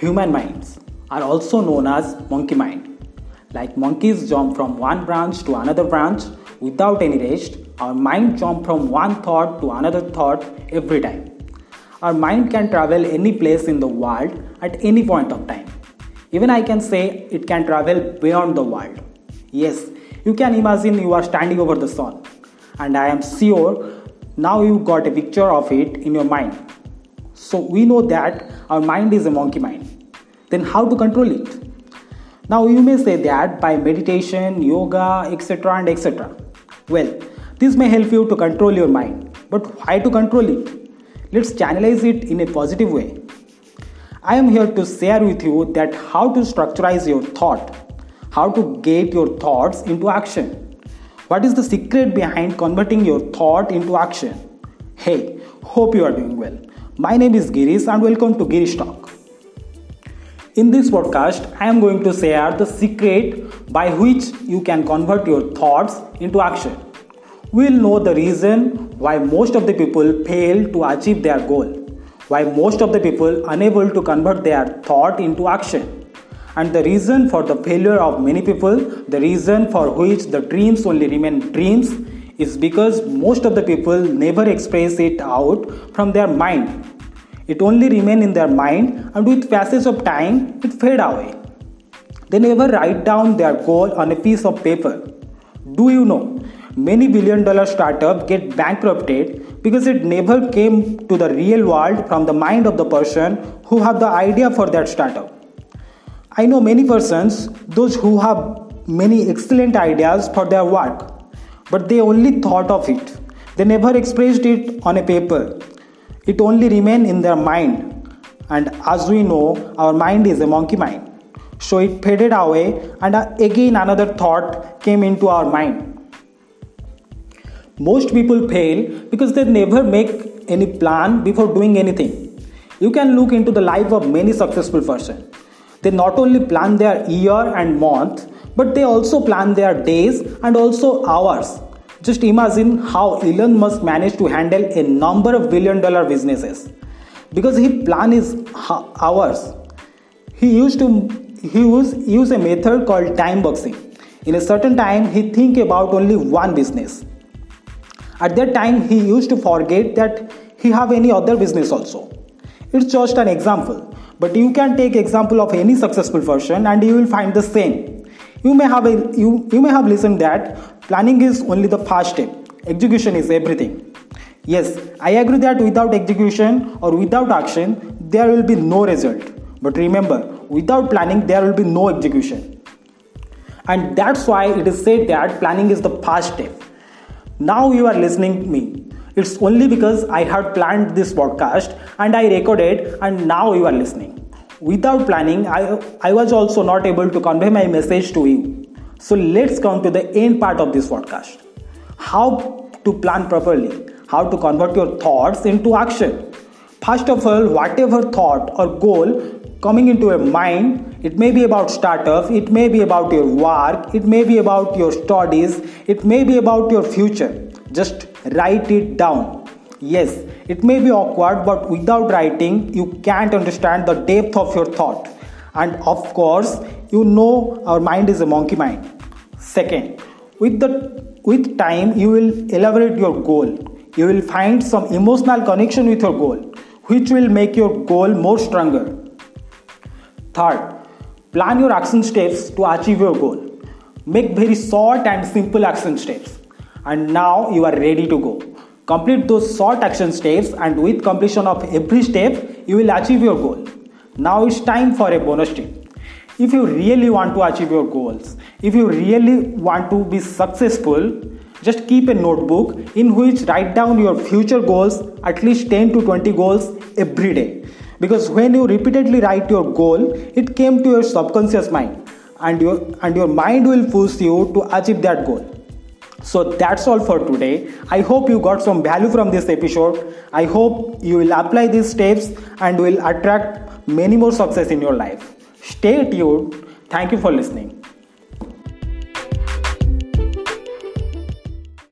Human minds are also known as monkey mind. Like monkeys jump from one branch to another branch without any rest, our mind jump from one thought to another thought every time. Our mind can travel any place in the world at any point of time. Even I can say it can travel beyond the world. Yes, you can imagine you are standing over the sun, and I am sure now you got a picture of it in your mind. So we know that our mind is a monkey mind. Then how to control it? Now you may say that by meditation, yoga, etc. and etc. Well, this may help you to control your mind. But why to control it? Let's channelize it in a positive way. I am here to share with you that how to structurize your thought, how to get your thoughts into action. What is the secret behind converting your thought into action? Hey, hope you are doing well. My name is Girish and welcome to Girish Talk. In this podcast, I am going to share the secret by which you can convert your thoughts into action. We will know the reason why most of the people fail to achieve their goal, why most of the people unable to convert their thought into action, and the reason for the failure of many people, the reason for which the dreams only remain dreams is because most of the people never express it out from their mind. It only remain in their mind and with passage of time it fade away. They never write down their goal on a piece of paper. Do you know many billion dollar startups get bankrupted because it never came to the real world from the mind of the person who have the idea for that startup. I know many persons, those who have many excellent ideas for their work, but they only thought of it. They never expressed it on a paper. It only remained in their mind. And as we know, our mind is a monkey mind. So it faded away, and again another thought came into our mind. Most people fail because they never make any plan before doing anything. You can look into the life of many successful persons. They not only plan their year and month, but they also plan their days and also hours. Just imagine how Elon Musk managed to handle a number of billion dollar businesses because he plan his hours. He used to he use, use a method called time boxing. In a certain time, he think about only one business. At that time, he used to forget that he have any other business also. It's just an example, but you can take example of any successful person and you will find the same you may have a, you, you may have listened that planning is only the first step. Execution is everything. Yes i agree that without execution or without action there will be no result. But remember without planning there will be no execution. And that's why it is said that planning is the first step. Now you are listening to me. It's only because i had planned this podcast and i recorded and now you are listening without planning I, I was also not able to convey my message to you. So let's come to the end part of this podcast. How to plan properly how to convert your thoughts into action. First of all whatever thought or goal coming into your mind it may be about startup it may be about your work it may be about your studies it may be about your future. Just write it down Yes, it may be awkward, but without writing, you can't understand the depth of your thought. And of course, you know our mind is a monkey mind. Second, with the with time, you will elaborate your goal. You will find some emotional connection with your goal, which will make your goal more stronger. Third, plan your action steps to achieve your goal. Make very short and simple action steps. And now you are ready to go Complete those short action steps and with completion of every step, you will achieve your goal. Now it's time for a bonus tip. If you really want to achieve your goals, if you really want to be successful, just keep a notebook in which write down your future goals, at least 10 to 20 goals every day. Because when you repeatedly write your goal, it came to your subconscious mind and your and your mind will push you to achieve that goal. So that's all for today. I hope you got some value from this episode. I hope you will apply these steps and will attract many more success in your life. Stay tuned. Thank you for listening.